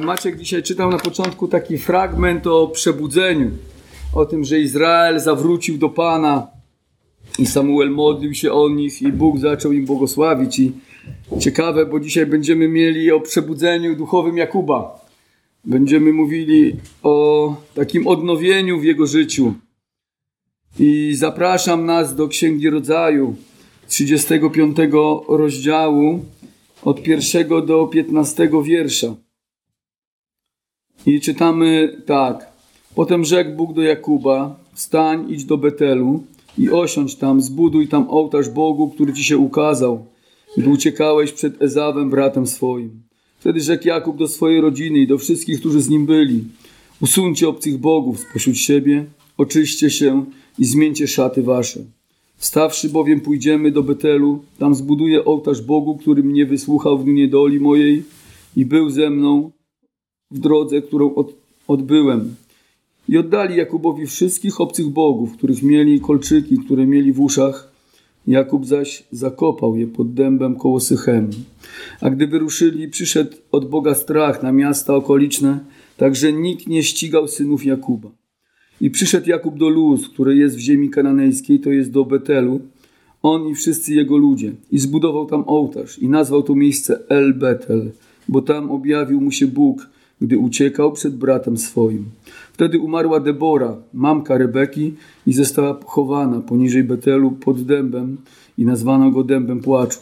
Maciek dzisiaj czytał na początku taki fragment o przebudzeniu, o tym, że Izrael zawrócił do Pana i Samuel modlił się o nich i Bóg zaczął im błogosławić. I ciekawe, bo dzisiaj będziemy mieli o przebudzeniu duchowym Jakuba. Będziemy mówili o takim odnowieniu w jego życiu. I zapraszam nas do Księgi Rodzaju, 35 rozdziału, od pierwszego do 15 wiersza. I czytamy tak. Potem rzekł Bóg do Jakuba, wstań, idź do Betelu i osiądź tam, zbuduj tam ołtarz Bogu, który ci się ukazał, gdy uciekałeś przed Ezawem, bratem swoim. Wtedy rzekł Jakub do swojej rodziny i do wszystkich, którzy z nim byli. Usuńcie obcych bogów spośród siebie, oczyście się i zmieńcie szaty wasze. Wstawszy bowiem pójdziemy do Betelu, tam zbuduję ołtarz Bogu, który mnie wysłuchał w dniu niedoli mojej i był ze mną w drodze, którą od, odbyłem. I oddali Jakubowi wszystkich obcych bogów, których mieli kolczyki, które mieli w uszach. Jakub zaś zakopał je pod dębem koło Sychemu. A gdy wyruszyli, przyszedł od Boga strach na miasta okoliczne, tak że nikt nie ścigał synów Jakuba. I przyszedł Jakub do Luz, które jest w ziemi kananejskiej, to jest do Betelu, on i wszyscy jego ludzie. I zbudował tam ołtarz i nazwał to miejsce El Betel, bo tam objawił mu się Bóg, gdy uciekał przed bratem swoim. Wtedy umarła Debora, mamka Rebeki, i została pochowana poniżej Betelu pod dębem i nazwano go dębem płaczu.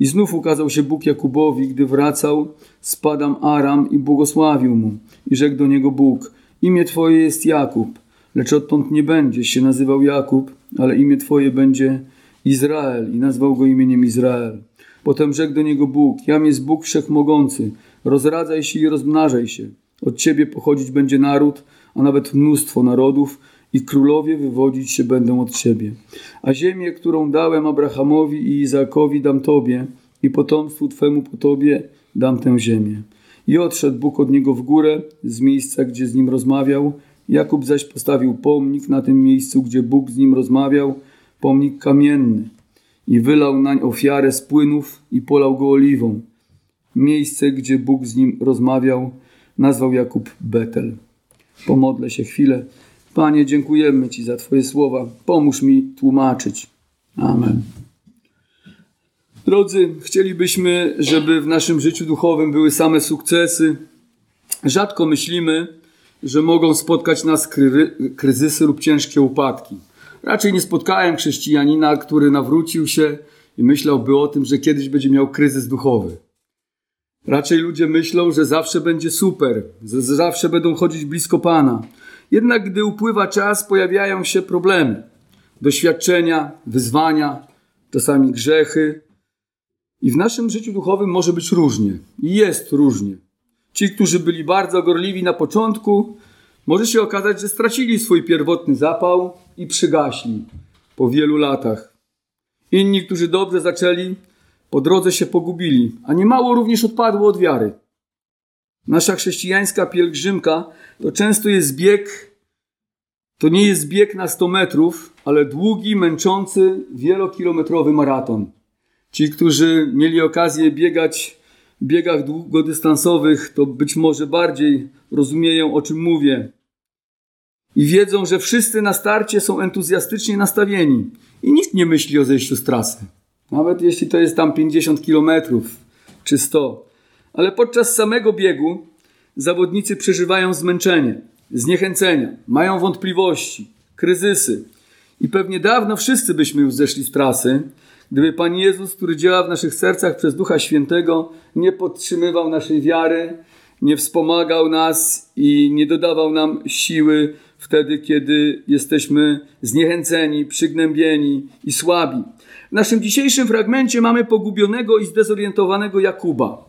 I znów ukazał się Bóg Jakubowi, gdy wracał z Padam Aram i błogosławił mu. I rzekł do niego Bóg, imię Twoje jest Jakub, lecz odtąd nie będziesz się nazywał Jakub, ale imię Twoje będzie Izrael i nazwał go imieniem Izrael. Potem rzekł do niego Bóg, jam jest Bóg Wszechmogący, rozradzaj się i rozmnażaj się. Od Ciebie pochodzić będzie naród, a nawet mnóstwo narodów i królowie wywodzić się będą od Ciebie. A ziemię, którą dałem Abrahamowi i Izaakowi dam Tobie i potomstwu Twemu po Tobie dam tę ziemię. I odszedł Bóg od niego w górę, z miejsca, gdzie z nim rozmawiał. Jakub zaś postawił pomnik na tym miejscu, gdzie Bóg z nim rozmawiał, pomnik kamienny. I wylał nań ofiarę z płynów i polał go oliwą. Miejsce, gdzie Bóg z nim rozmawiał, nazwał Jakub Betel. Pomodlę się chwilę. Panie, dziękujemy Ci za Twoje słowa. Pomóż mi tłumaczyć. Amen. Drodzy, chcielibyśmy, żeby w naszym życiu duchowym były same sukcesy. Rzadko myślimy, że mogą spotkać nas kry kryzysy lub ciężkie upadki. Raczej nie spotkałem chrześcijanina, który nawrócił się i myślałby o tym, że kiedyś będzie miał kryzys duchowy. Raczej ludzie myślą, że zawsze będzie super, że zawsze będą chodzić blisko Pana. Jednak gdy upływa czas, pojawiają się problemy, doświadczenia, wyzwania, czasami grzechy. I w naszym życiu duchowym może być różnie. I jest różnie. Ci, którzy byli bardzo gorliwi na początku, może się okazać, że stracili swój pierwotny zapał i przygaśli po wielu latach. Inni, którzy dobrze zaczęli, po drodze się pogubili, a niemało również odpadło od wiary. Nasza chrześcijańska pielgrzymka to często jest bieg, to nie jest bieg na 100 metrów, ale długi, męczący, wielokilometrowy maraton. Ci, którzy mieli okazję biegać w biegach długodystansowych, to być może bardziej rozumieją, o czym mówię. I wiedzą, że wszyscy na starcie są entuzjastycznie nastawieni i nikt nie myśli o zejściu z trasy. Nawet jeśli to jest tam 50 kilometrów czy 100. Ale podczas samego biegu zawodnicy przeżywają zmęczenie, zniechęcenia, mają wątpliwości, kryzysy. I pewnie dawno wszyscy byśmy już zeszli z trasy, gdyby Pan Jezus, który działa w naszych sercach przez Ducha Świętego, nie podtrzymywał naszej wiary, nie wspomagał nas i nie dodawał nam siły wtedy, kiedy jesteśmy zniechęceni, przygnębieni i słabi. W naszym dzisiejszym fragmencie mamy pogubionego i zdezorientowanego Jakuba,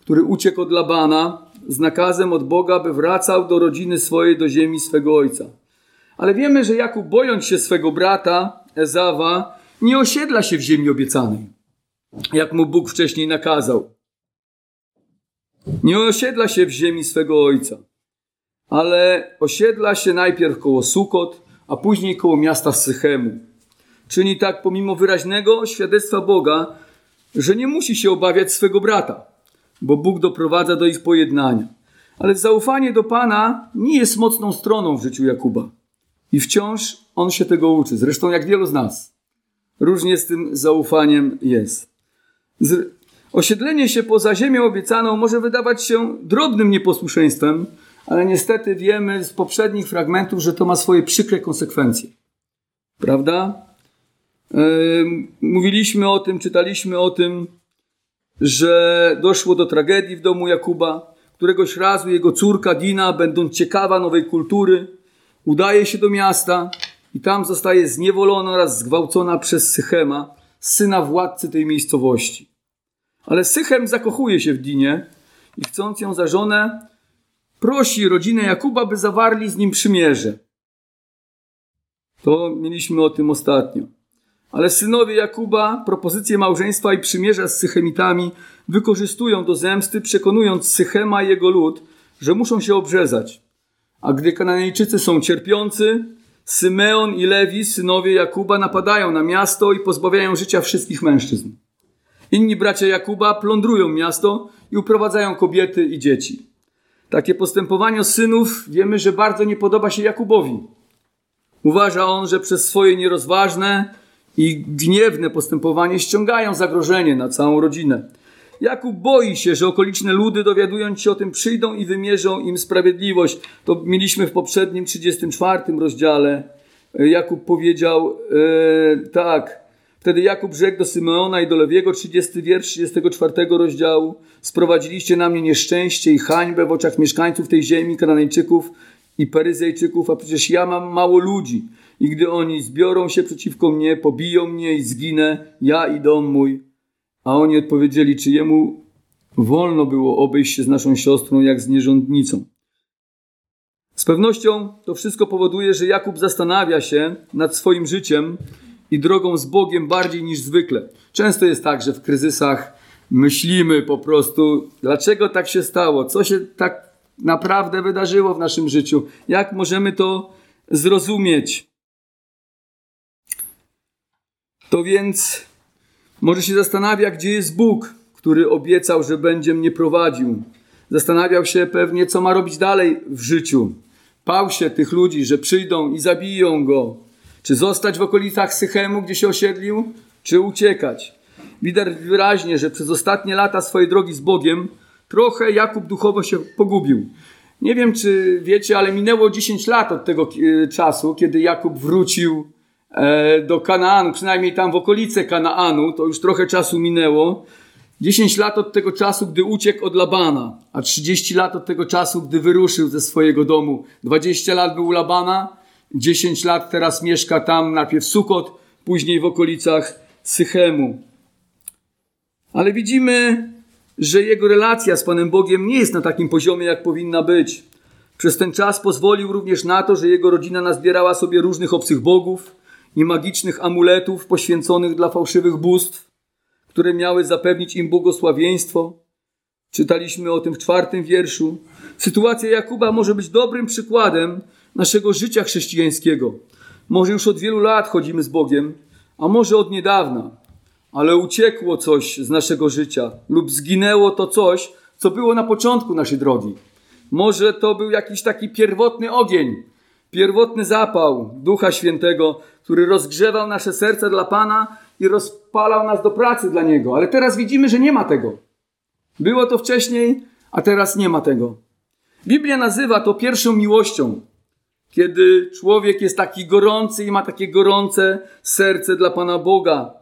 który uciekł od Labana z nakazem od Boga, by wracał do rodziny swojej, do ziemi swego ojca. Ale wiemy, że Jakub, bojąc się swego brata Ezawa, nie osiedla się w ziemi obiecanej, jak mu Bóg wcześniej nakazał. Nie osiedla się w ziemi swego ojca, ale osiedla się najpierw koło Sukot, a później koło miasta Sychemu. Czyni tak pomimo wyraźnego świadectwa Boga, że nie musi się obawiać swego brata, bo Bóg doprowadza do ich pojednania. Ale zaufanie do Pana nie jest mocną stroną w życiu Jakuba. I wciąż on się tego uczy. Zresztą jak wielu z nas. Różnie z tym zaufaniem jest. Z... Osiedlenie się poza ziemią obiecaną może wydawać się drobnym nieposłuszeństwem, ale niestety wiemy z poprzednich fragmentów, że to ma swoje przykre konsekwencje. Prawda? Mówiliśmy o tym, czytaliśmy o tym, że doszło do tragedii w domu Jakuba. Któregoś razu jego córka Dina, będąc ciekawa nowej kultury, udaje się do miasta i tam zostaje zniewolona oraz zgwałcona przez Sychema, syna władcy tej miejscowości. Ale Sychem zakochuje się w Dinie i chcąc ją za żonę, prosi rodzinę Jakuba, by zawarli z nim przymierze. To mieliśmy o tym ostatnio. Ale synowie Jakuba propozycję małżeństwa i przymierza z Sychemitami wykorzystują do zemsty, przekonując Sychema i jego lud, że muszą się obrzezać. A gdy Kananejczycy są cierpiący, Symeon i Lewi, synowie Jakuba, napadają na miasto i pozbawiają życia wszystkich mężczyzn. Inni bracia Jakuba plądrują miasto i uprowadzają kobiety i dzieci. Takie postępowanie synów wiemy, że bardzo nie podoba się Jakubowi. Uważa on, że przez swoje nierozważne i gniewne postępowanie ściągają zagrożenie na całą rodzinę. Jakub boi się, że okoliczne ludy dowiadując się o tym przyjdą i wymierzą im sprawiedliwość. To mieliśmy w poprzednim 34 rozdziale. Jakub powiedział e, tak. Wtedy Jakub rzekł do Symeona i do Lewiego, 30 wiersz 34 rozdziału. Sprowadziliście na mnie nieszczęście i hańbę w oczach mieszkańców tej ziemi, Kananejczyków i Peryzejczyków, a przecież ja mam mało ludzi. I gdy oni zbiorą się przeciwko mnie, pobiją mnie i zginę, ja i dom mój. A oni odpowiedzieli, czy jemu wolno było obejść się z naszą siostrą jak z nierządnicą. Z pewnością to wszystko powoduje, że Jakub zastanawia się nad swoim życiem i drogą z Bogiem bardziej niż zwykle. Często jest tak, że w kryzysach myślimy po prostu, dlaczego tak się stało, co się tak naprawdę wydarzyło w naszym życiu, jak możemy to zrozumieć. To więc może się zastanawia, gdzie jest Bóg, który obiecał, że będzie mnie prowadził. Zastanawiał się pewnie, co ma robić dalej w życiu. Pał się tych ludzi, że przyjdą i zabiją go. Czy zostać w okolicach Sychemu, gdzie się osiedlił, czy uciekać. Widać wyraźnie, że przez ostatnie lata swojej drogi z Bogiem trochę Jakub duchowo się pogubił. Nie wiem, czy wiecie, ale minęło 10 lat od tego e, czasu, kiedy Jakub wrócił do Kanaanu, przynajmniej tam w okolice Kanaanu, to już trochę czasu minęło. 10 lat od tego czasu, gdy uciekł od Labana, a 30 lat od tego czasu, gdy wyruszył ze swojego domu. 20 lat był u Labana, 10 lat teraz mieszka tam, najpierw Sukot, później w okolicach Sychemu. Ale widzimy, że jego relacja z Panem Bogiem nie jest na takim poziomie, jak powinna być. Przez ten czas pozwolił również na to, że jego rodzina nazbierała sobie różnych obcych bogów i magicznych amuletów poświęconych dla fałszywych bóstw, które miały zapewnić im błogosławieństwo. Czytaliśmy o tym w czwartym wierszu. Sytuacja Jakuba może być dobrym przykładem naszego życia chrześcijańskiego. Może już od wielu lat chodzimy z Bogiem, a może od niedawna ale uciekło coś z naszego życia lub zginęło to coś, co było na początku naszej drogi. Może to był jakiś taki pierwotny ogień, pierwotny zapał Ducha Świętego, który rozgrzewał nasze serce dla Pana i rozpalał nas do pracy dla Niego. Ale teraz widzimy, że nie ma tego. Było to wcześniej, a teraz nie ma tego. Biblia nazywa to pierwszą miłością, kiedy człowiek jest taki gorący i ma takie gorące serce dla Pana Boga,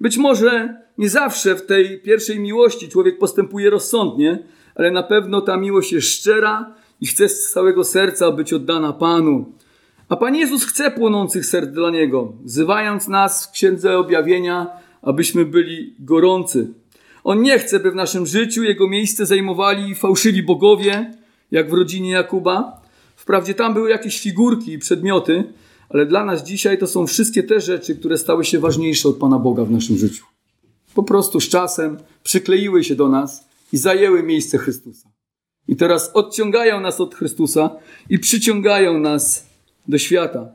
być może nie zawsze w tej pierwszej miłości człowiek postępuje rozsądnie, ale na pewno ta miłość jest szczera i chce z całego serca być oddana Panu. A Pan Jezus chce płonących serc dla Niego, wzywając nas w Księdze Objawienia, abyśmy byli gorący. On nie chce, by w naszym życiu Jego miejsce zajmowali fałszywi bogowie, jak w rodzinie Jakuba. Wprawdzie tam były jakieś figurki i przedmioty, ale dla nas dzisiaj to są wszystkie te rzeczy, które stały się ważniejsze od Pana Boga w naszym życiu. Po prostu z czasem przykleiły się do nas i zajęły miejsce Chrystusa. I teraz odciągają nas od Chrystusa i przyciągają nas do świata.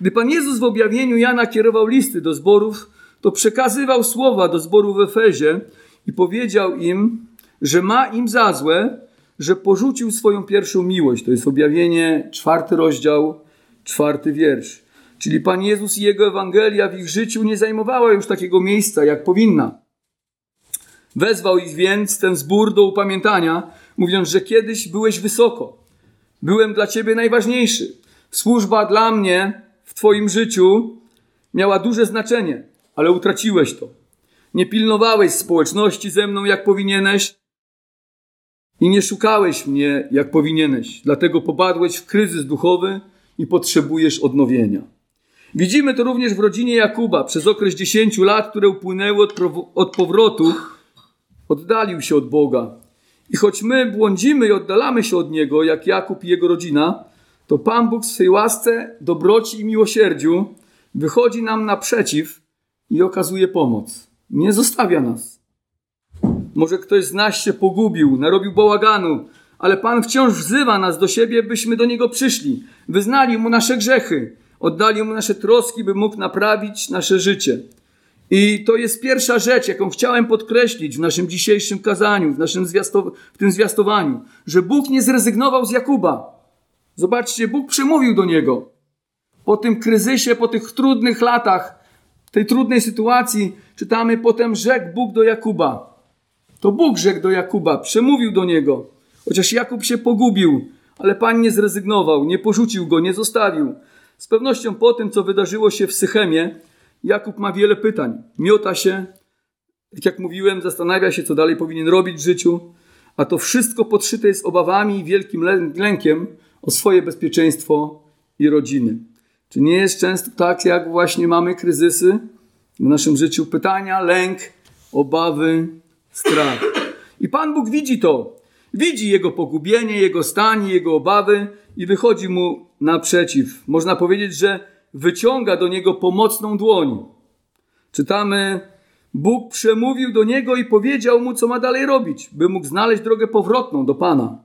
Gdy Pan Jezus w objawieniu Jana kierował listy do zborów, to przekazywał słowa do zboru w Efezie i powiedział im, że ma im za złe, że porzucił swoją pierwszą miłość. To jest objawienie, czwarty rozdział, czwarty wiersz. Czyli Pan Jezus i Jego Ewangelia w ich życiu nie zajmowała już takiego miejsca, jak powinna. Wezwał ich więc ten zbór do upamiętania, mówiąc, że kiedyś byłeś wysoko. Byłem dla Ciebie najważniejszy. Służba dla mnie w Twoim życiu miała duże znaczenie, ale utraciłeś to. Nie pilnowałeś społeczności ze mną, jak powinieneś, i nie szukałeś mnie, jak powinieneś. Dlatego popadłeś w kryzys duchowy i potrzebujesz odnowienia. Widzimy to również w rodzinie Jakuba. Przez okres 10 lat, które upłynęły od, od powrotu, oddalił się od Boga. I choć my błądzimy i oddalamy się od Niego, jak Jakub i jego rodzina, to Pan Bóg w swej łasce, dobroci i miłosierdziu wychodzi nam naprzeciw i okazuje pomoc. Nie zostawia nas. Może ktoś z nas się pogubił, narobił bałaganu, ale Pan wciąż wzywa nas do siebie, byśmy do Niego przyszli, wyznali Mu nasze grzechy, oddali Mu nasze troski, by mógł naprawić nasze życie. I to jest pierwsza rzecz, jaką chciałem podkreślić w naszym dzisiejszym kazaniu, w, naszym w tym zwiastowaniu, że Bóg nie zrezygnował z Jakuba. Zobaczcie, Bóg przemówił do niego. Po tym kryzysie, po tych trudnych latach, tej trudnej sytuacji, czytamy potem rzekł Bóg do Jakuba. To Bóg rzekł do Jakuba, przemówił do niego. Chociaż Jakub się pogubił, ale Pan nie zrezygnował, nie porzucił go, nie zostawił. Z pewnością po tym, co wydarzyło się w Sychemie, Jakub ma wiele pytań. Miota się, tak jak mówiłem, zastanawia się, co dalej powinien robić w życiu, a to wszystko podszyte jest obawami i wielkim lękiem o swoje bezpieczeństwo i rodziny. Czy nie jest często tak, jak właśnie mamy kryzysy w naszym życiu? Pytania, lęk, obawy, strach. I Pan Bóg widzi to. Widzi jego pogubienie, jego stan, jego obawy i wychodzi mu naprzeciw. Można powiedzieć, że wyciąga do niego pomocną dłoń. Czytamy, Bóg przemówił do niego i powiedział mu, co ma dalej robić, by mógł znaleźć drogę powrotną do Pana.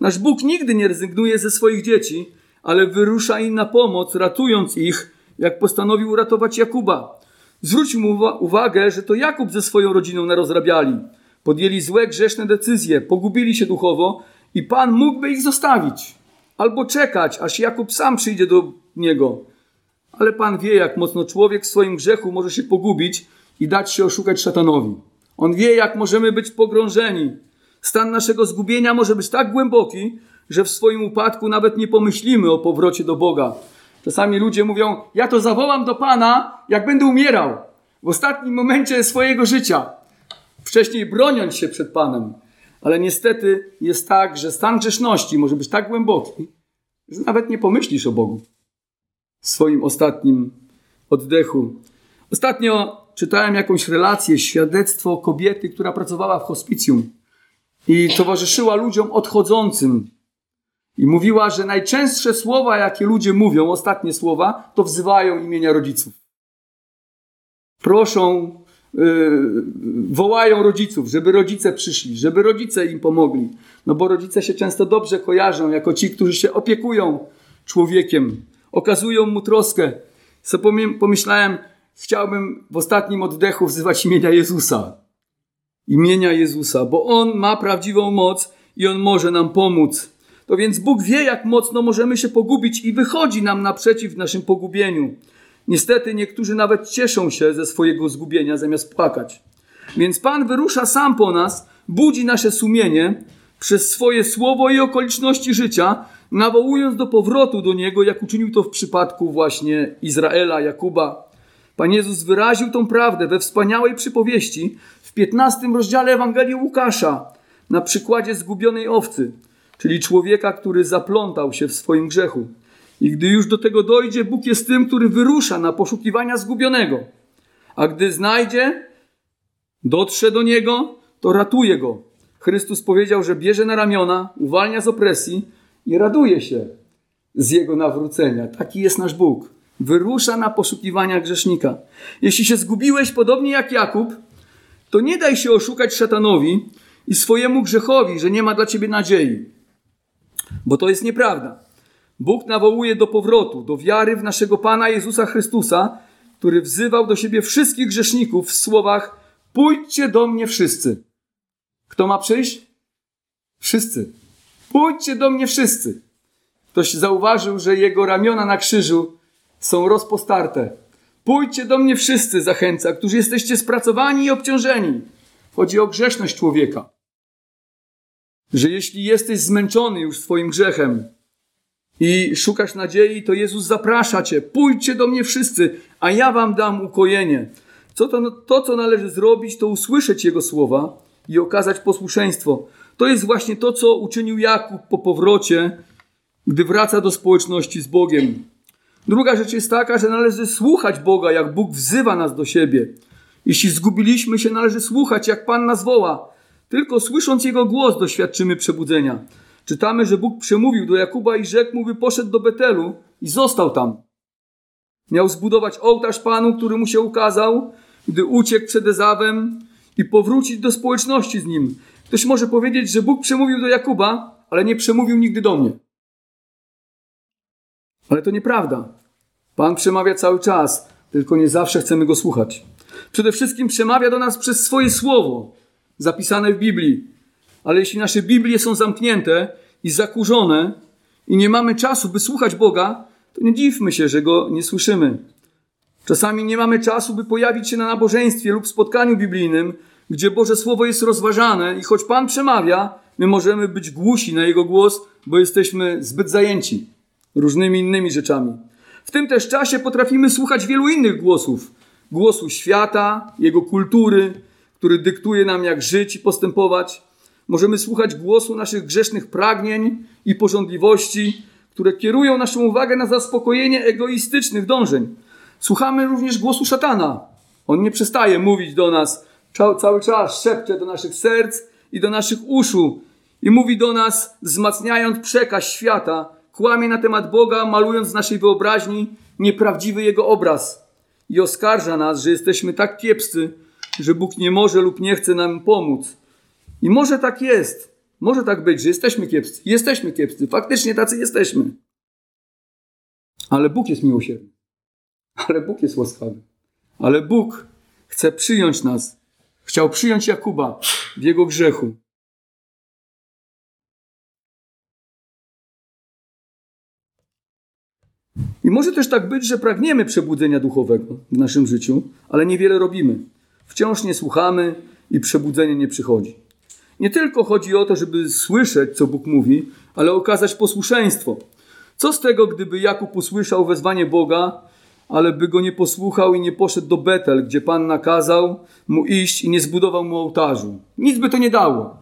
Nasz Bóg nigdy nie rezygnuje ze swoich dzieci, ale wyrusza im na pomoc, ratując ich, jak postanowił uratować Jakuba. Zwrócił mu uwagę, że to Jakub ze swoją rodziną narozrabiali. Podjęli złe, grzeszne decyzje, pogubili się duchowo i Pan mógłby ich zostawić. Albo czekać, aż Jakub sam przyjdzie do niego. Ale Pan wie, jak mocno człowiek w swoim grzechu może się pogubić i dać się oszukać szatanowi. On wie, jak możemy być pogrążeni. Stan naszego zgubienia może być tak głęboki, że w swoim upadku nawet nie pomyślimy o powrocie do Boga. Czasami ludzie mówią: Ja to zawołam do Pana, jak będę umierał, w ostatnim momencie swojego życia, wcześniej broniąc się przed Panem. Ale niestety jest tak, że stan grzeszności może być tak głęboki, że nawet nie pomyślisz o Bogu w swoim ostatnim oddechu. Ostatnio czytałem jakąś relację, świadectwo kobiety, która pracowała w hospicjum i towarzyszyła ludziom odchodzącym. I mówiła, że najczęstsze słowa, jakie ludzie mówią, ostatnie słowa, to wzywają imienia rodziców. Proszą, yy, wołają rodziców, żeby rodzice przyszli, żeby rodzice im pomogli. No bo rodzice się często dobrze kojarzą jako ci, którzy się opiekują człowiekiem, okazują mu troskę. Co pomyślałem, chciałbym w ostatnim oddechu wzywać imienia Jezusa. Imienia Jezusa, bo On ma prawdziwą moc i On może nam pomóc. To więc Bóg wie, jak mocno możemy się pogubić i wychodzi nam naprzeciw w naszym pogubieniu. Niestety niektórzy nawet cieszą się ze swojego zgubienia zamiast płakać. Więc Pan wyrusza sam po nas, budzi nasze sumienie przez swoje słowo i okoliczności życia, nawołując do powrotu do Niego, jak uczynił to w przypadku właśnie Izraela, Jakuba. Pan Jezus wyraził tą prawdę we wspaniałej przypowieści w 15 rozdziale Ewangelii Łukasza na przykładzie zgubionej owcy, czyli człowieka, który zaplątał się w swoim grzechu. I gdy już do tego dojdzie, Bóg jest tym, który wyrusza na poszukiwania zgubionego. A gdy znajdzie, dotrze do niego, to ratuje go. Chrystus powiedział, że bierze na ramiona, uwalnia z opresji i raduje się z jego nawrócenia. Taki jest nasz Bóg. Wyrusza na poszukiwania grzesznika. Jeśli się zgubiłeś podobnie jak Jakub, to nie daj się oszukać szatanowi i swojemu grzechowi, że nie ma dla ciebie nadziei. Bo to jest nieprawda. Bóg nawołuje do powrotu, do wiary w naszego Pana Jezusa Chrystusa, który wzywał do siebie wszystkich grzeszników w słowach: Pójdźcie do mnie wszyscy. Kto ma przyjść? Wszyscy. Pójdźcie do mnie wszyscy. Ktoś zauważył, że jego ramiona na krzyżu są rozpostarte. Pójdźcie do mnie wszyscy, zachęca, którzy jesteście spracowani i obciążeni. Chodzi o grzeszność człowieka. Że jeśli jesteś zmęczony już swoim grzechem i szukasz nadziei, to Jezus zaprasza cię. Pójdźcie do mnie wszyscy, a ja wam dam ukojenie. Co to, to, co należy zrobić, to usłyszeć Jego słowa i okazać posłuszeństwo. To jest właśnie to, co uczynił Jakub po powrocie, gdy wraca do społeczności z Bogiem. Druga rzecz jest taka, że należy słuchać Boga, jak Bóg wzywa nas do siebie. Jeśli zgubiliśmy się, należy słuchać, jak Pan nas woła. Tylko słysząc Jego głos doświadczymy przebudzenia. Czytamy, że Bóg przemówił do Jakuba i rzekł mu, by poszedł do Betelu i został tam. Miał zbudować ołtarz Panu, który mu się ukazał, gdy uciekł przed Ezawem i powrócić do społeczności z nim. Ktoś może powiedzieć, że Bóg przemówił do Jakuba, ale nie przemówił nigdy do mnie. Ale to nieprawda. Pan przemawia cały czas, tylko nie zawsze chcemy go słuchać. Przede wszystkim przemawia do nas przez swoje słowo, zapisane w Biblii. Ale jeśli nasze Biblie są zamknięte i zakurzone i nie mamy czasu, by słuchać Boga, to nie dziwmy się, że go nie słyszymy. Czasami nie mamy czasu, by pojawić się na nabożeństwie lub spotkaniu biblijnym, gdzie Boże Słowo jest rozważane i choć Pan przemawia, my możemy być głusi na Jego głos, bo jesteśmy zbyt zajęci różnymi innymi rzeczami. W tym też czasie potrafimy słuchać wielu innych głosów. Głosu świata, jego kultury, który dyktuje nam, jak żyć i postępować. Możemy słuchać głosu naszych grzesznych pragnień i porządliwości, które kierują naszą uwagę na zaspokojenie egoistycznych dążeń. Słuchamy również głosu szatana. On nie przestaje mówić do nas cały czas, szepcze do naszych serc i do naszych uszu i mówi do nas, wzmacniając przekaz świata, kłamie na temat Boga, malując z naszej wyobraźni nieprawdziwy Jego obraz i oskarża nas, że jesteśmy tak kiepscy, że Bóg nie może lub nie chce nam pomóc. I może tak jest, może tak być, że jesteśmy kiepscy. Jesteśmy kiepscy, faktycznie tacy jesteśmy. Ale Bóg jest miłosierny. Ale Bóg jest łaskawy. Ale Bóg chce przyjąć nas. Chciał przyjąć Jakuba w jego grzechu. I może też tak być, że pragniemy przebudzenia duchowego w naszym życiu, ale niewiele robimy. Wciąż nie słuchamy i przebudzenie nie przychodzi. Nie tylko chodzi o to, żeby słyszeć, co Bóg mówi, ale okazać posłuszeństwo. Co z tego, gdyby Jakub usłyszał wezwanie Boga, ale by go nie posłuchał i nie poszedł do Betel, gdzie Pan nakazał mu iść i nie zbudował mu ołtarzu? Nic by to nie dało.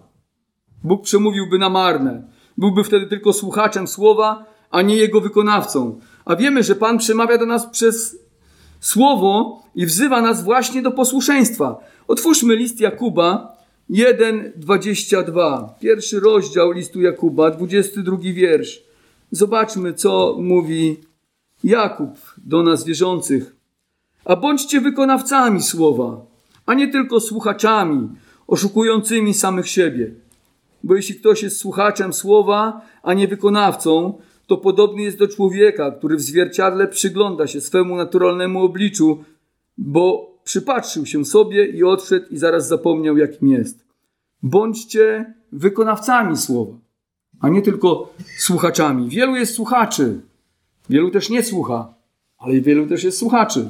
Bóg przemówiłby na marne. Byłby wtedy tylko słuchaczem słowa, a nie jego wykonawcą. A wiemy, że Pan przemawia do nas przez słowo i wzywa nas właśnie do posłuszeństwa. Otwórzmy list Jakuba 1:22. Pierwszy rozdział listu Jakuba, 22 wiersz. Zobaczmy, co mówi Jakub do nas wierzących. A bądźcie wykonawcami słowa, a nie tylko słuchaczami, oszukującymi samych siebie. Bo jeśli ktoś jest słuchaczem słowa, a nie wykonawcą, to podobny jest do człowieka, który w zwierciadle przygląda się swemu naturalnemu obliczu, bo przypatrzył się sobie i odszedł i zaraz zapomniał, jakim jest. Bądźcie wykonawcami słowa, a nie tylko słuchaczami. Wielu jest słuchaczy, wielu też nie słucha, ale wielu też jest słuchaczy.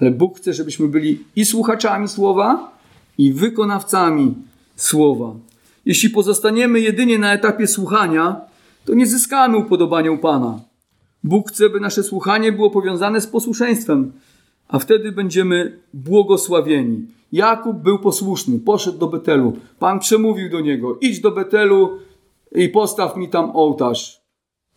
Ale Bóg chce, żebyśmy byli i słuchaczami słowa, i wykonawcami słowa. Jeśli pozostaniemy jedynie na etapie słuchania, to nie zyskamy upodobania u Pana. Bóg chce, by nasze słuchanie było powiązane z posłuszeństwem, a wtedy będziemy błogosławieni. Jakub był posłuszny, poszedł do Betelu. Pan przemówił do niego: idź do Betelu i postaw mi tam ołtarz.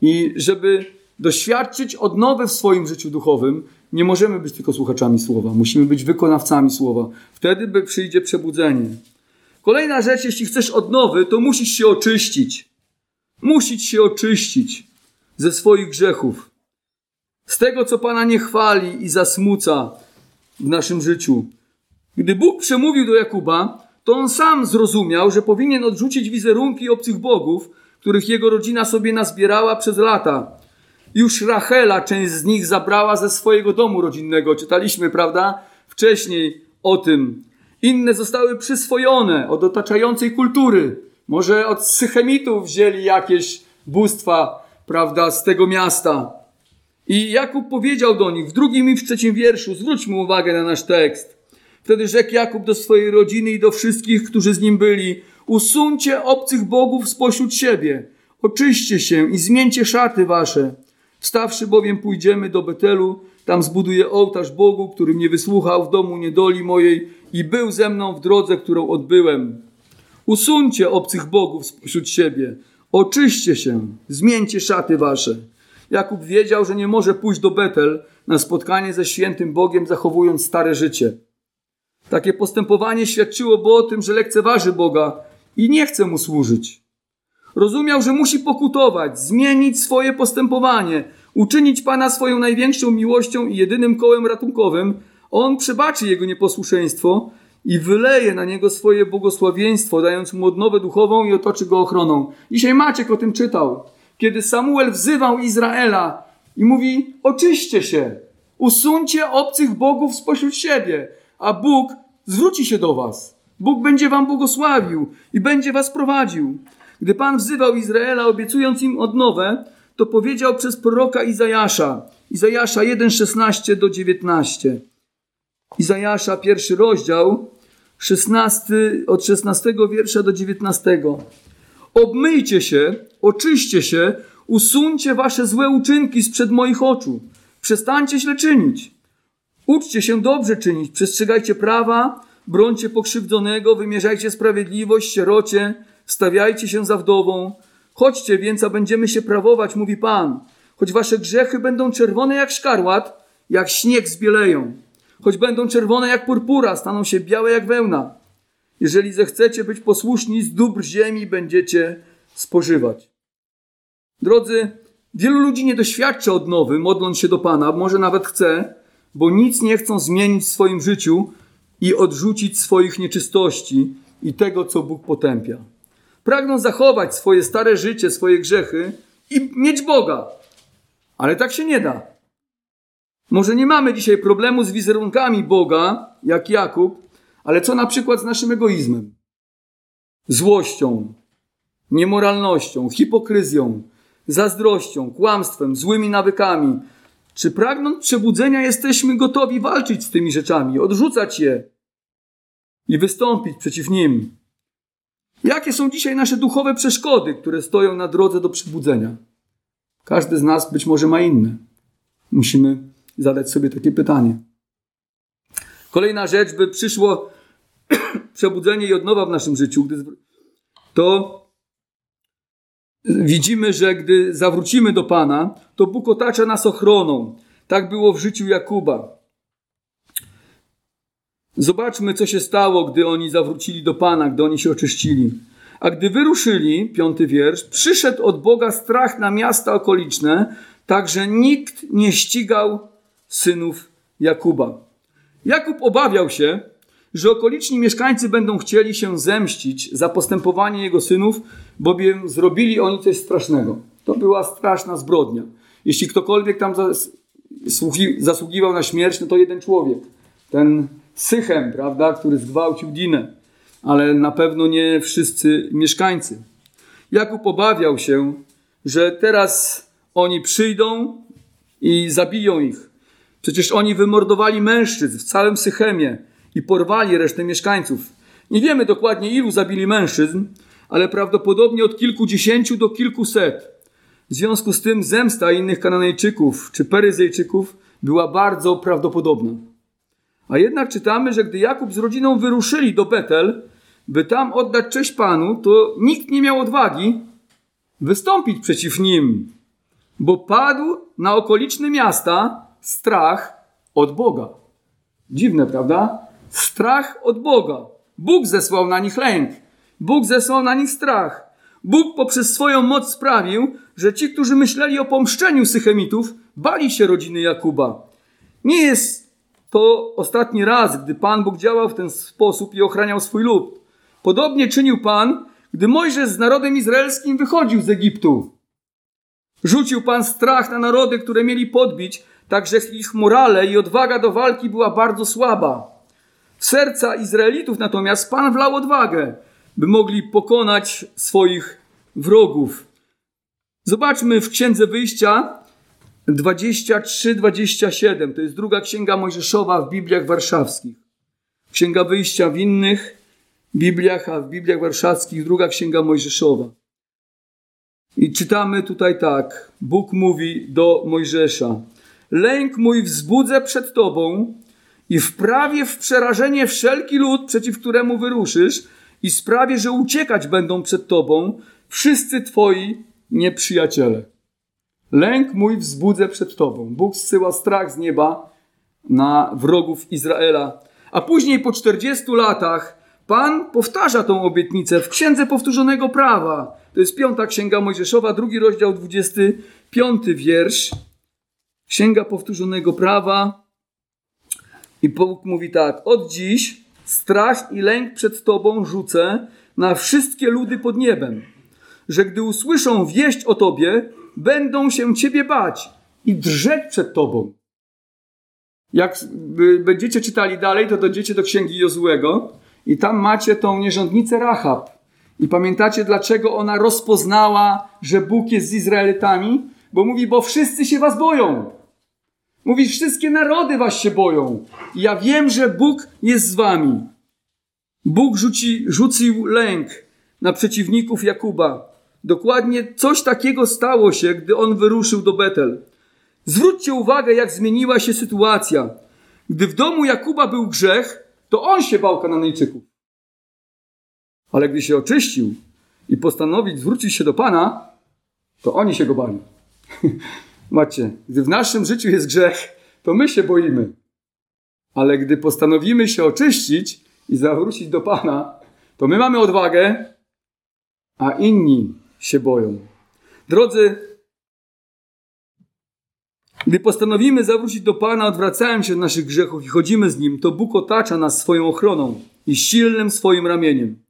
I żeby doświadczyć odnowy w swoim życiu duchowym, nie możemy być tylko słuchaczami słowa, musimy być wykonawcami słowa. Wtedy przyjdzie przebudzenie. Kolejna rzecz, jeśli chcesz odnowy, to musisz się oczyścić. Musisz się oczyścić ze swoich grzechów. Z tego, co Pana nie chwali i zasmuca w naszym życiu. Gdy Bóg przemówił do Jakuba, to on sam zrozumiał, że powinien odrzucić wizerunki obcych bogów, których jego rodzina sobie nazbierała przez lata. Już Rachela część z nich zabrała ze swojego domu rodzinnego. Czytaliśmy, prawda? Wcześniej o tym. Inne zostały przyswojone od otaczającej kultury. Może od Sychemitów wzięli jakieś bóstwa, prawda, z tego miasta. I Jakub powiedział do nich w drugim i w trzecim wierszu, zwróćmy uwagę na nasz tekst. Wtedy rzekł Jakub do swojej rodziny i do wszystkich, którzy z nim byli: Usuńcie obcych bogów spośród siebie, oczyście się i zmieńcie szaty wasze. Wstawszy bowiem pójdziemy do Betelu, tam zbuduję ołtarz Bogu, który mnie wysłuchał w domu niedoli mojej i był ze mną w drodze, którą odbyłem. Usuńcie obcych bogów spośród siebie, oczyście się, zmieńcie szaty wasze. Jakub wiedział, że nie może pójść do Betel na spotkanie ze świętym Bogiem, zachowując stare życie. Takie postępowanie świadczyło o tym, że lekceważy Boga i nie chce mu służyć. Rozumiał, że musi pokutować, zmienić swoje postępowanie, uczynić Pana swoją największą miłością i jedynym kołem ratunkowym. On przebaczy jego nieposłuszeństwo i wyleje na niego swoje błogosławieństwo, dając mu odnowę duchową i otoczy go ochroną. Dzisiaj Maciek o tym czytał. Kiedy Samuel wzywał Izraela i mówi: Oczyście się, usuńcie obcych bogów spośród siebie, a Bóg zwróci się do was. Bóg będzie wam błogosławił i będzie was prowadził. Gdy Pan wzywał Izraela, obiecując im odnowę, to powiedział przez proroka Izajasza, Izajasza 1:16 do 19. Izajasza, pierwszy rozdział, 16, od 16 wiersza do 19. Obmyjcie się, oczyście się, usuńcie wasze złe uczynki sprzed moich oczu. Przestańcie źle czynić. Uczcie się dobrze czynić, przestrzegajcie prawa, brońcie pokrzywdzonego, wymierzajcie sprawiedliwość sierocie, stawiajcie się za wdową. Chodźcie więc, a będziemy się prawować, mówi Pan. Choć wasze grzechy będą czerwone jak szkarłat, jak śnieg zbieleją. Choć będą czerwone jak purpura, staną się białe jak wełna. Jeżeli zechcecie być posłuszni, z dóbr ziemi będziecie spożywać. Drodzy, wielu ludzi nie doświadcza odnowy, modląc się do Pana, może nawet chce, bo nic nie chcą zmienić w swoim życiu i odrzucić swoich nieczystości i tego, co Bóg potępia. Pragną zachować swoje stare życie, swoje grzechy i mieć Boga. Ale tak się nie da. Może nie mamy dzisiaj problemu z wizerunkami Boga, jak Jakub, ale co na przykład z naszym egoizmem? Złością, niemoralnością, hipokryzją, zazdrością, kłamstwem, złymi nawykami, czy pragnąc przebudzenia jesteśmy gotowi walczyć z tymi rzeczami, odrzucać je i wystąpić przeciw nim? Jakie są dzisiaj nasze duchowe przeszkody, które stoją na drodze do przebudzenia? Każdy z nas być może ma inne. Musimy zadać sobie takie pytanie. Kolejna rzecz, by przyszło przebudzenie i odnowa w naszym życiu, to widzimy, że gdy zawrócimy do Pana, to Bóg otacza nas ochroną. Tak było w życiu Jakuba. Zobaczmy, co się stało, gdy oni zawrócili do Pana, gdy oni się oczyścili. A gdy wyruszyli, piąty wiersz, przyszedł od Boga strach na miasta okoliczne, tak że nikt nie ścigał synów Jakuba. Jakub obawiał się, że okoliczni mieszkańcy będą chcieli się zemścić za postępowanie jego synów, bowiem zrobili oni coś strasznego. To była straszna zbrodnia. Jeśli ktokolwiek tam zasługiwał na śmierć, no to jeden człowiek. Ten Sychem, prawda, który zgwałcił Dinę. Ale na pewno nie wszyscy mieszkańcy. Jakub obawiał się, że teraz oni przyjdą i zabiją ich. Przecież oni wymordowali mężczyzn w całym Sychemie i porwali resztę mieszkańców. Nie wiemy dokładnie, ilu zabili mężczyzn, ale prawdopodobnie od kilkudziesięciu do kilkuset. W związku z tym zemsta innych Kananejczyków czy Peryzejczyków była bardzo prawdopodobna. A jednak czytamy, że gdy Jakub z rodziną wyruszyli do Betel, by tam oddać cześć Panu, to nikt nie miał odwagi wystąpić przeciw nim, bo padł na okoliczne miasta strach od Boga. Dziwne, prawda? Strach od Boga. Bóg zesłał na nich lęk. Bóg zesłał na nich strach. Bóg poprzez swoją moc sprawił, że ci, którzy myśleli o pomszczeniu Sychemitów, bali się rodziny Jakuba. Nie jest to ostatni raz, gdy Pan Bóg działał w ten sposób i ochraniał swój lud. Podobnie czynił Pan, gdy Mojżesz z narodem izraelskim wychodził z Egiptu. Rzucił Pan strach na narody, które mieli podbić, tak że ich morale i odwaga do walki była bardzo słaba. W serca Izraelitów natomiast Pan wlał odwagę. by mogli pokonać swoich wrogów. Zobaczmy w Księdze Wyjścia 23-27. To jest druga księga Mojżeszowa w Bibliach Warszawskich. Księga Wyjścia w innych Bibliach, a w Bibliach Warszawskich druga księga Mojżeszowa. I czytamy tutaj tak. Bóg mówi do Mojżesza: Lęk mój wzbudzę przed tobą i wprawię w przerażenie wszelki lud, przeciw któremu wyruszysz, i sprawię, że uciekać będą przed tobą wszyscy twoi nieprzyjaciele. Lęk mój wzbudzę przed tobą. Bóg zsyła strach z nieba na wrogów Izraela. A później po 40 latach Pan powtarza tą obietnicę w Księdze Powtórzonego Prawa. To jest piąta Księga Mojżeszowa, drugi rozdział, 25 wiersz. Księga Powtórzonego Prawa. I Bóg mówi tak. Od dziś strach i lęk przed Tobą rzucę na wszystkie ludy pod niebem, że gdy usłyszą wieść o Tobie, będą się Ciebie bać i drżeć przed Tobą. Jak będziecie czytali dalej, to dojdziecie do Księgi Jozłego i tam macie tą nierządnicę Rahab. I pamiętacie, dlaczego ona rozpoznała, że Bóg jest z Izraelitami? Bo mówi, bo wszyscy się was boją. Mówi, wszystkie narody was się boją. I ja wiem, że Bóg jest z wami. Bóg rzuci, rzucił lęk na przeciwników Jakuba. Dokładnie coś takiego stało się, gdy on wyruszył do Betel. Zwróćcie uwagę, jak zmieniła się sytuacja. Gdy w domu Jakuba był grzech, to on się bał Kananejczyków. Ale gdy się oczyścił i postanowił zwrócić się do Pana, to oni się go bali. Macie, gdy w naszym życiu jest grzech, to my się boimy. Ale gdy postanowimy się oczyścić i zawrócić do Pana, to my mamy odwagę, a inni się boją. Drodzy, gdy postanowimy zawrócić do Pana, odwracając się od naszych grzechów i chodzimy z Nim, to Bóg otacza nas swoją ochroną i silnym swoim ramieniem.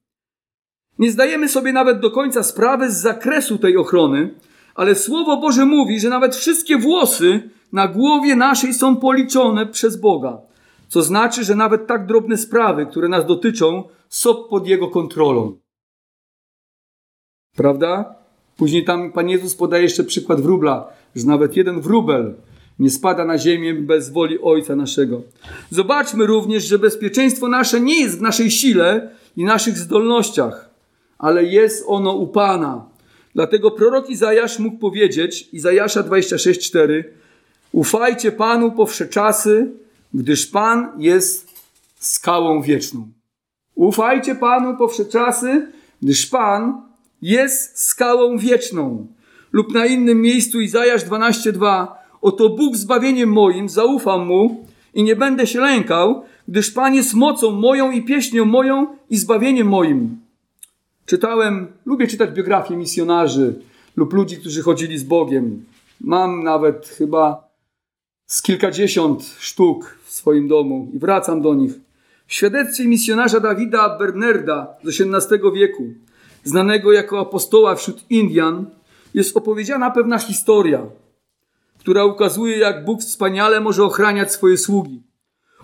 Nie zdajemy sobie nawet do końca sprawy z zakresu tej ochrony, ale Słowo Boże mówi, że nawet wszystkie włosy na głowie naszej są policzone przez Boga. Co znaczy, że nawet tak drobne sprawy, które nas dotyczą, są pod Jego kontrolą. Prawda? Później tam Pan Jezus podaje jeszcze przykład wróbla, że nawet jeden wróbel nie spada na ziemię bez woli Ojca naszego. Zobaczmy również, że bezpieczeństwo nasze nie jest w naszej sile i naszych zdolnościach, ale jest ono u Pana. Dlatego prorok Izajasz mógł powiedzieć, Izajasza 26:4, Ufajcie Panu po wsze czasy, gdyż Pan jest skałą wieczną. Ufajcie Panu po wsze czasy, gdyż Pan jest skałą wieczną. Lub na innym miejscu Izajasz 12:2 Oto Bóg zbawieniem moim, zaufam Mu i nie będę się lękał, gdyż Pan jest mocą moją i pieśnią moją i zbawieniem moim. Czytałem, lubię czytać biografie misjonarzy lub ludzi, którzy chodzili z Bogiem. Mam nawet chyba z kilkadziesiąt sztuk w swoim domu i wracam do nich. W świadectwie misjonarza Dawida Bernerda z XVIII wieku, znanego jako apostoła wśród Indian, jest opowiedziana pewna historia, która ukazuje, jak Bóg wspaniale może ochraniać swoje sługi.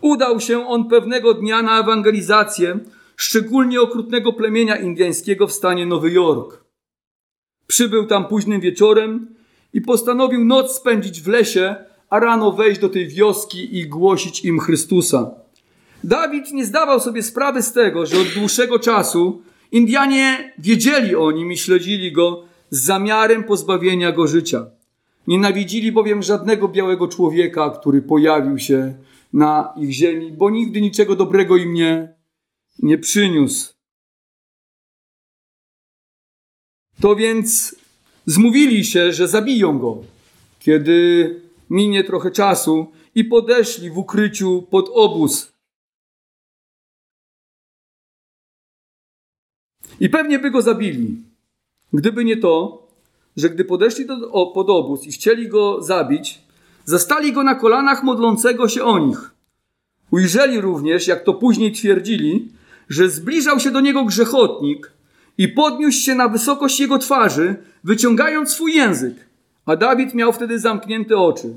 Udał się on pewnego dnia na ewangelizację szczególnie okrutnego plemienia indyjskiego w stanie Nowy Jork. Przybył tam późnym wieczorem i postanowił noc spędzić w lesie, a rano wejść do tej wioski i głosić im Chrystusa. Dawid nie zdawał sobie sprawy z tego, że od dłuższego czasu Indianie wiedzieli o nim i śledzili go z zamiarem pozbawienia go życia. Nienawidzili bowiem żadnego białego człowieka, który pojawił się na ich ziemi, bo nigdy niczego dobrego im nie, nie przyniósł. To więc zmówili się, że zabiją go, kiedy minie trochę czasu i podeszli w ukryciu pod obóz. I pewnie by go zabili, gdyby nie to, że gdy podeszli do, o, pod obóz i chcieli go zabić, zastali go na kolanach modlącego się o nich. Ujrzeli również, jak to później twierdzili, że zbliżał się do niego grzechotnik i podniósł się na wysokość jego twarzy, wyciągając swój język, a Dawid miał wtedy zamknięte oczy.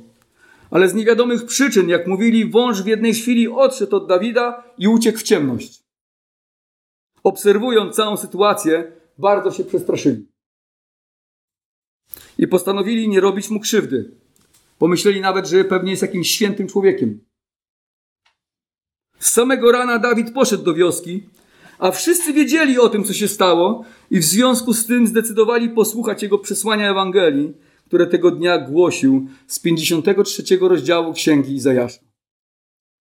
Ale z niewiadomych przyczyn, jak mówili, wąż w jednej chwili odszedł od Dawida i uciekł w ciemność. Obserwując całą sytuację, bardzo się przestraszyli. I postanowili nie robić mu krzywdy. Pomyśleli nawet, że pewnie jest jakimś świętym człowiekiem. Z samego rana Dawid poszedł do wioski, a wszyscy wiedzieli o tym, co się stało, i w związku z tym zdecydowali posłuchać jego przesłania Ewangelii, które tego dnia głosił z 53 rozdziału Księgi Izajasza.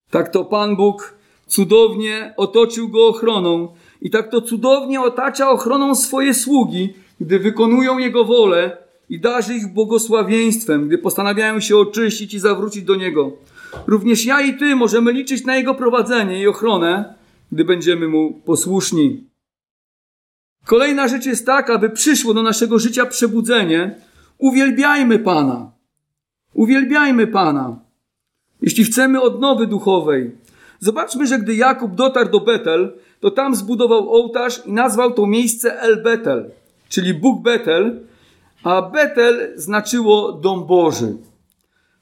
Tak to Pan Bóg cudownie otoczył go ochroną i tak to cudownie otacza ochroną swoje sługi, gdy wykonują Jego wolę i darzy ich błogosławieństwem, gdy postanawiają się oczyścić i zawrócić do Niego. Również ja i Ty możemy liczyć na Jego prowadzenie i ochronę, gdy będziemy Mu posłuszni. Kolejna rzecz jest taka, aby przyszło do naszego życia przebudzenie. Uwielbiajmy Pana. Uwielbiajmy Pana. Jeśli chcemy odnowy duchowej, zobaczmy, że gdy Jakub dotarł do Betel, to tam zbudował ołtarz i nazwał to miejsce El Betel, czyli Bóg Betel, a Betel znaczyło dom Boży.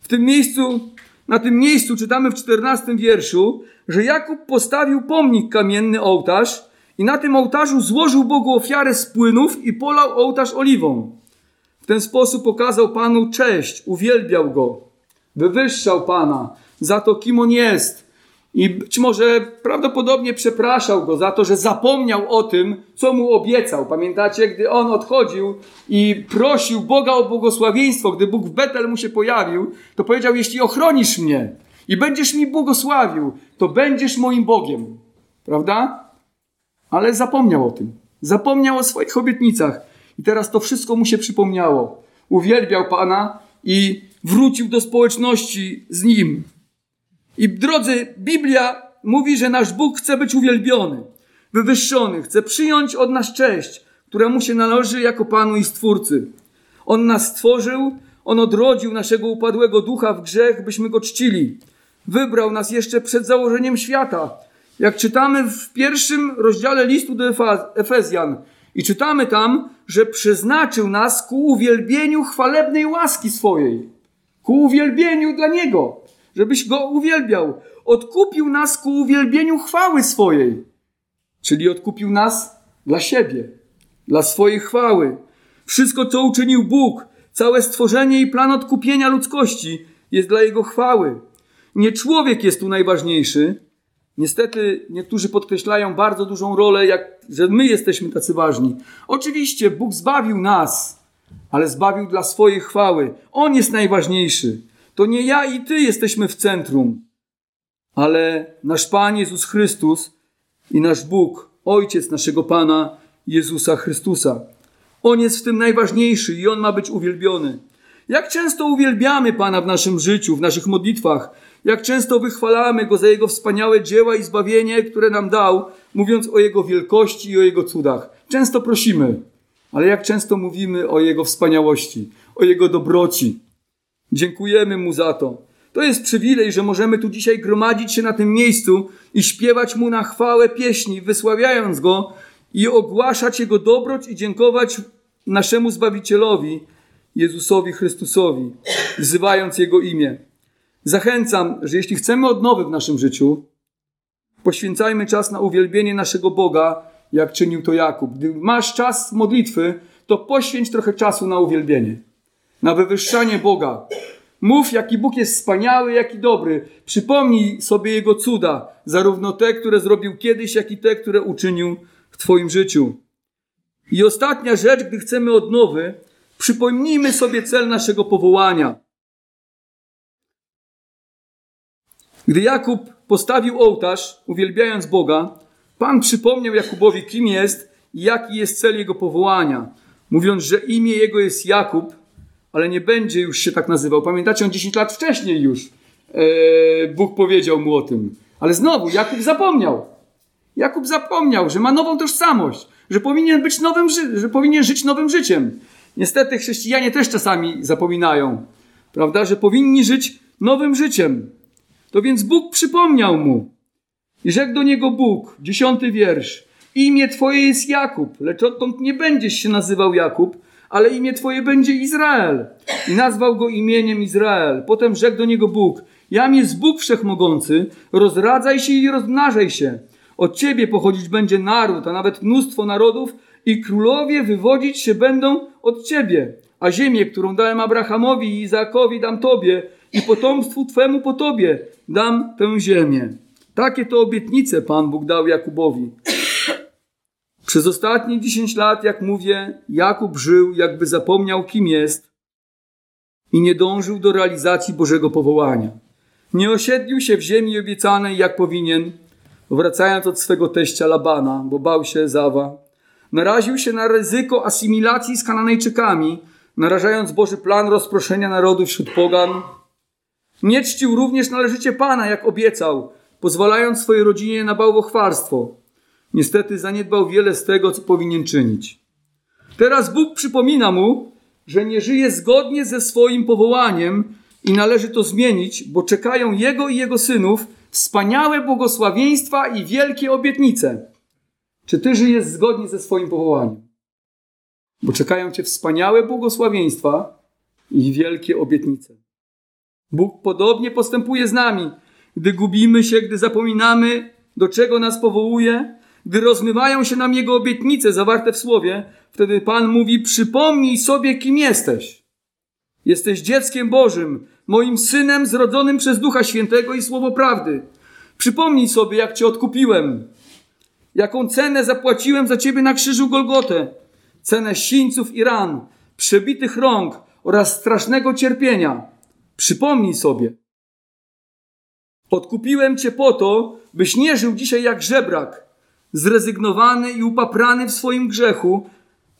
W tym miejscu, na tym miejscu czytamy w czternastym wierszu, że Jakub postawił pomnik kamienny ołtarz i na tym ołtarzu złożył Bogu ofiarę z płynów i polał ołtarz oliwą. W ten sposób okazał Panu cześć, uwielbiał Go, wywyższał Pana za to, kim On jest, i być może prawdopodobnie przepraszał go za to, że zapomniał o tym, co mu obiecał. Pamiętacie, gdy on odchodził i prosił Boga o błogosławieństwo, gdy Bóg w Betel mu się pojawił, to powiedział: Jeśli ochronisz mnie i będziesz mi błogosławił, to będziesz moim Bogiem. Prawda? Ale zapomniał o tym. Zapomniał o swoich obietnicach. I teraz to wszystko mu się przypomniało. Uwielbiał Pana i wrócił do społeczności z nim. I drodzy, Biblia mówi, że nasz Bóg chce być uwielbiony, wywyższony, chce przyjąć od nas cześć, która mu się należy jako Panu i Stwórcy. On nas stworzył, On odrodził naszego upadłego ducha w grzech, byśmy go czcili. Wybrał nas jeszcze przed założeniem świata. Jak czytamy w pierwszym rozdziale listu do Efezjan, i czytamy tam, że przeznaczył nas ku uwielbieniu chwalebnej łaski swojej, ku uwielbieniu dla Niego żebyś Go uwielbiał. Odkupił nas ku uwielbieniu chwały swojej. Czyli odkupił nas dla siebie, dla swojej chwały. Wszystko, co uczynił Bóg, całe stworzenie i plan odkupienia ludzkości jest dla Jego chwały. Nie człowiek jest tu najważniejszy. Niestety niektórzy podkreślają bardzo dużą rolę, jak, że my jesteśmy tacy ważni. Oczywiście Bóg zbawił nas, ale zbawił dla swojej chwały. On jest najważniejszy. To nie ja i ty jesteśmy w centrum, ale nasz Pan Jezus Chrystus i nasz Bóg, Ojciec naszego Pana Jezusa Chrystusa. On jest w tym najważniejszy i On ma być uwielbiony. Jak często uwielbiamy Pana w naszym życiu, w naszych modlitwach, jak często wychwalamy Go za Jego wspaniałe dzieła i zbawienie, które nam dał, mówiąc o Jego wielkości i o Jego cudach. Często prosimy, ale jak często mówimy o Jego wspaniałości, o Jego dobroci, Dziękujemy Mu za to. To jest przywilej, że możemy tu dzisiaj gromadzić się na tym miejscu i śpiewać Mu na chwałę pieśni, wysławiając Go i ogłaszać Jego dobroć i dziękować naszemu Zbawicielowi, Jezusowi Chrystusowi, wzywając Jego imię. Zachęcam, że jeśli chcemy odnowy w naszym życiu, poświęcajmy czas na uwielbienie naszego Boga, jak czynił to Jakub. Gdy masz czas modlitwy, to poświęć trochę czasu na uwielbienie na wywyższanie Boga. Mów, jaki Bóg jest wspaniały, jaki dobry. Przypomnij sobie Jego cuda, zarówno te, które zrobił kiedyś, jak i te, które uczynił w Twoim życiu. I ostatnia rzecz, gdy chcemy odnowy, przypomnijmy sobie cel naszego powołania. Gdy Jakub postawił ołtarz, uwielbiając Boga, Pan przypomniał Jakubowi, kim jest i jaki jest cel jego powołania, mówiąc, że imię jego jest Jakub, ale nie będzie już się tak nazywał. Pamiętacie, on 10 lat wcześniej już e, Bóg powiedział mu o tym. Ale znowu, Jakub zapomniał. Jakub zapomniał, że ma nową tożsamość, że powinien być nowym, że powinien żyć nowym życiem. Niestety chrześcijanie też czasami zapominają, prawda, że powinni żyć nowym życiem. To więc Bóg przypomniał mu i rzekł do niego Bóg, dziesiąty wiersz. Imię Twoje jest Jakub, lecz odtąd nie będziesz się nazywał Jakub, ale imię Twoje będzie Izrael. I nazwał go imieniem Izrael. Potem rzekł do niego Bóg, jam jest Bóg Wszechmogący, rozradzaj się i rozmnażaj się. Od ciebie pochodzić będzie naród, a nawet mnóstwo narodów, i królowie wywodzić się będą od ciebie. A ziemię, którą dałem Abrahamowi i Izaakowi, dam tobie, i potomstwu twemu po tobie dam tę ziemię. Takie to obietnice Pan Bóg dał Jakubowi. Przez ostatnie 10 lat, jak mówię, Jakub żył, jakby zapomniał, kim jest i nie dążył do realizacji Bożego powołania. Nie osiedlił się w ziemi obiecanej, jak powinien, wracając od swego teścia Labana, bo bał się Zawa. Naraził się na ryzyko asymilacji z Kananejczykami, narażając Boży plan rozproszenia narodu wśród pogan. Nie czcił również należycie Pana, jak obiecał, pozwalając swojej rodzinie na bałwochwarstwo. Niestety zaniedbał wiele z tego, co powinien czynić. Teraz Bóg przypomina mu, że nie żyje zgodnie ze swoim powołaniem i należy to zmienić, bo czekają jego i jego synów wspaniałe błogosławieństwa i wielkie obietnice. Czy ty żyjesz zgodnie ze swoim powołaniem? Bo czekają cię wspaniałe błogosławieństwa i wielkie obietnice. Bóg podobnie postępuje z nami, gdy gubimy się, gdy zapominamy, do czego nas powołuje, gdy rozmywają się nam Jego obietnice zawarte w Słowie, wtedy Pan mówi: Przypomnij sobie, kim jesteś. Jesteś dzieckiem Bożym, moim synem zrodzonym przez Ducha Świętego i Słowo Prawdy. Przypomnij sobie, jak Cię odkupiłem, jaką cenę zapłaciłem za Ciebie na krzyżu Golgotę. Cenę sińców i ran, przebitych rąk oraz strasznego cierpienia. Przypomnij sobie. Odkupiłem Cię po to, byś nie żył dzisiaj jak żebrak, zrezygnowany i upaprany w swoim grzechu,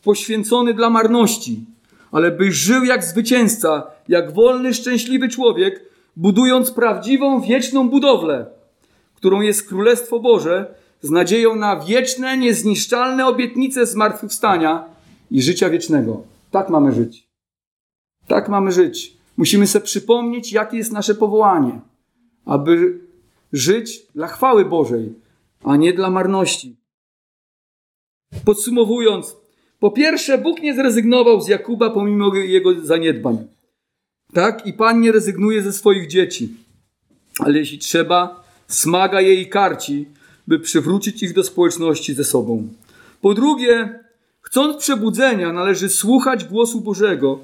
poświęcony dla marności, ale byś żył jak zwycięzca, jak wolny, szczęśliwy człowiek, budując prawdziwą, wieczną budowlę, którą jest Królestwo Boże, z nadzieją na wieczne, niezniszczalne obietnice zmartwychwstania i życia wiecznego. Tak mamy żyć. Tak mamy żyć. Musimy sobie przypomnieć, jakie jest nasze powołanie, aby żyć dla chwały Bożej, a nie dla marności. Podsumowując, po pierwsze, Bóg nie zrezygnował z Jakuba pomimo jego zaniedbań. Tak? I Pan nie rezygnuje ze swoich dzieci. Ale jeśli trzeba, smaga je i karci, by przywrócić ich do społeczności ze sobą. Po drugie, chcąc przebudzenia, należy słuchać głosu Bożego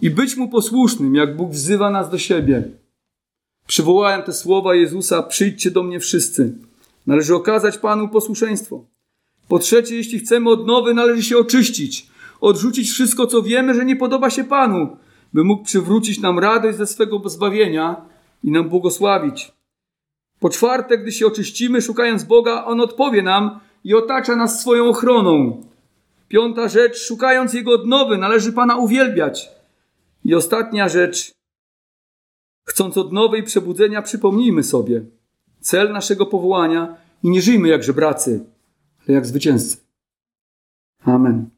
i być mu posłusznym, jak Bóg wzywa nas do siebie. Przywołałem te słowa Jezusa: Przyjdźcie do mnie wszyscy. Należy okazać Panu posłuszeństwo. Po trzecie, jeśli chcemy odnowy, należy się oczyścić, odrzucić wszystko, co wiemy, że nie podoba się Panu, by mógł przywrócić nam radość ze swego zbawienia i nam błogosławić. Po czwarte, gdy się oczyścimy, szukając Boga, On odpowie nam i otacza nas swoją ochroną. Piąta rzecz, szukając Jego odnowy, należy Pana uwielbiać. I ostatnia rzecz, chcąc odnowy i przebudzenia, przypomnijmy sobie cel naszego powołania i nie żyjmy jak żebracy, ale jak zwycięzcy. Amen.